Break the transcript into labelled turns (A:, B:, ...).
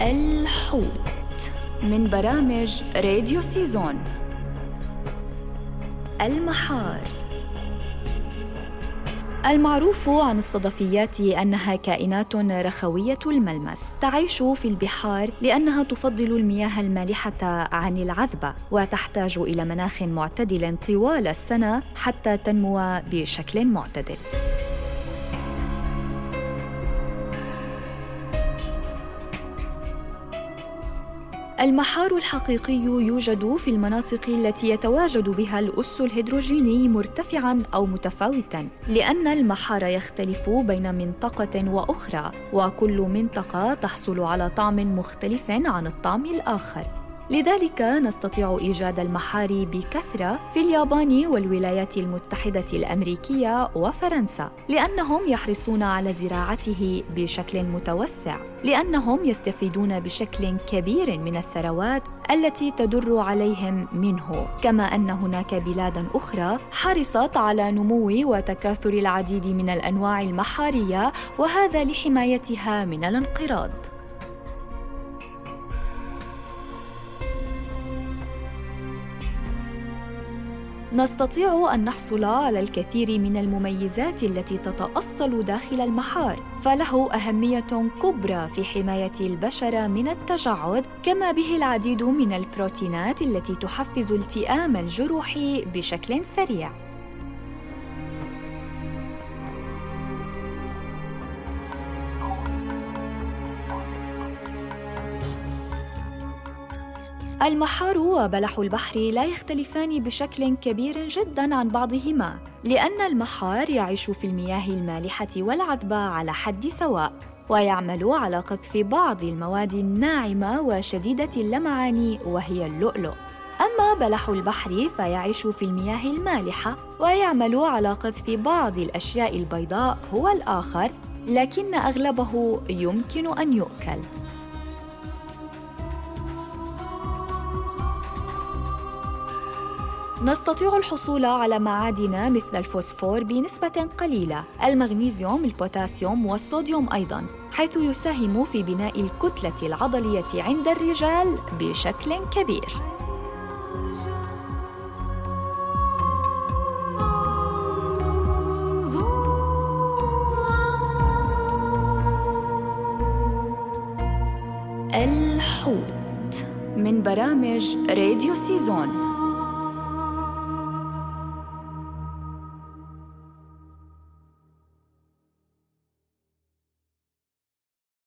A: الحوت من برامج راديو سيزون. المحار. المعروف عن الصدفيات أنها كائنات رخوية الملمس تعيش في البحار لأنها تفضل المياه المالحة عن العذبه وتحتاج إلى مناخ معتدل طوال السنة حتى تنمو بشكل معتدل. المحار الحقيقي يوجد في المناطق التي يتواجد بها الأس الهيدروجيني مرتفعاً أو متفاوتاً، لأن المحار يختلف بين منطقة وأخرى، وكل منطقة تحصل على طعم مختلف عن الطعم الآخر. لذلك نستطيع إيجاد المحار بكثرة في اليابان والولايات المتحدة الأمريكية وفرنسا لأنهم يحرصون على زراعته بشكل متوسع لأنهم يستفيدون بشكل كبير من الثروات التي تدر عليهم منه. كما أن هناك بلاد أخرى حرصت على نمو وتكاثر العديد من الأنواع المحارية وهذا لحمايتها من الانقراض. نستطيع أن نحصل على الكثير من المميزات التي تتأصل داخل المحار فله أهمية كبرى في حماية البشره من التجعد كما به العديد من البروتينات التي تحفز التئام الجروح بشكل سريع. المحار وبلح البحر لا يختلفان بشكل كبير جدا عن بعضهما لأن المحار يعيش في المياه المالحة والعذبه على حد سواء ويعمل على قذف بعض المواد الناعمة وشديدة اللمعان وهي اللؤلؤ. أما بلح البحر فيعيش في المياه المالحة ويعمل على قذف بعض الأشياء البيضاء هو الآخر لكن أغلبه يمكن أن يؤكل. نستطيع الحصول على معادن مثل الفوسفور بنسبة قليلة، المغنيسيوم، البوتاسيوم والصوديوم أيضاً، حيث يساهم في بناء الكتلة العضلية عند الرجال بشكل كبير. الحوت من برامج راديو سيزون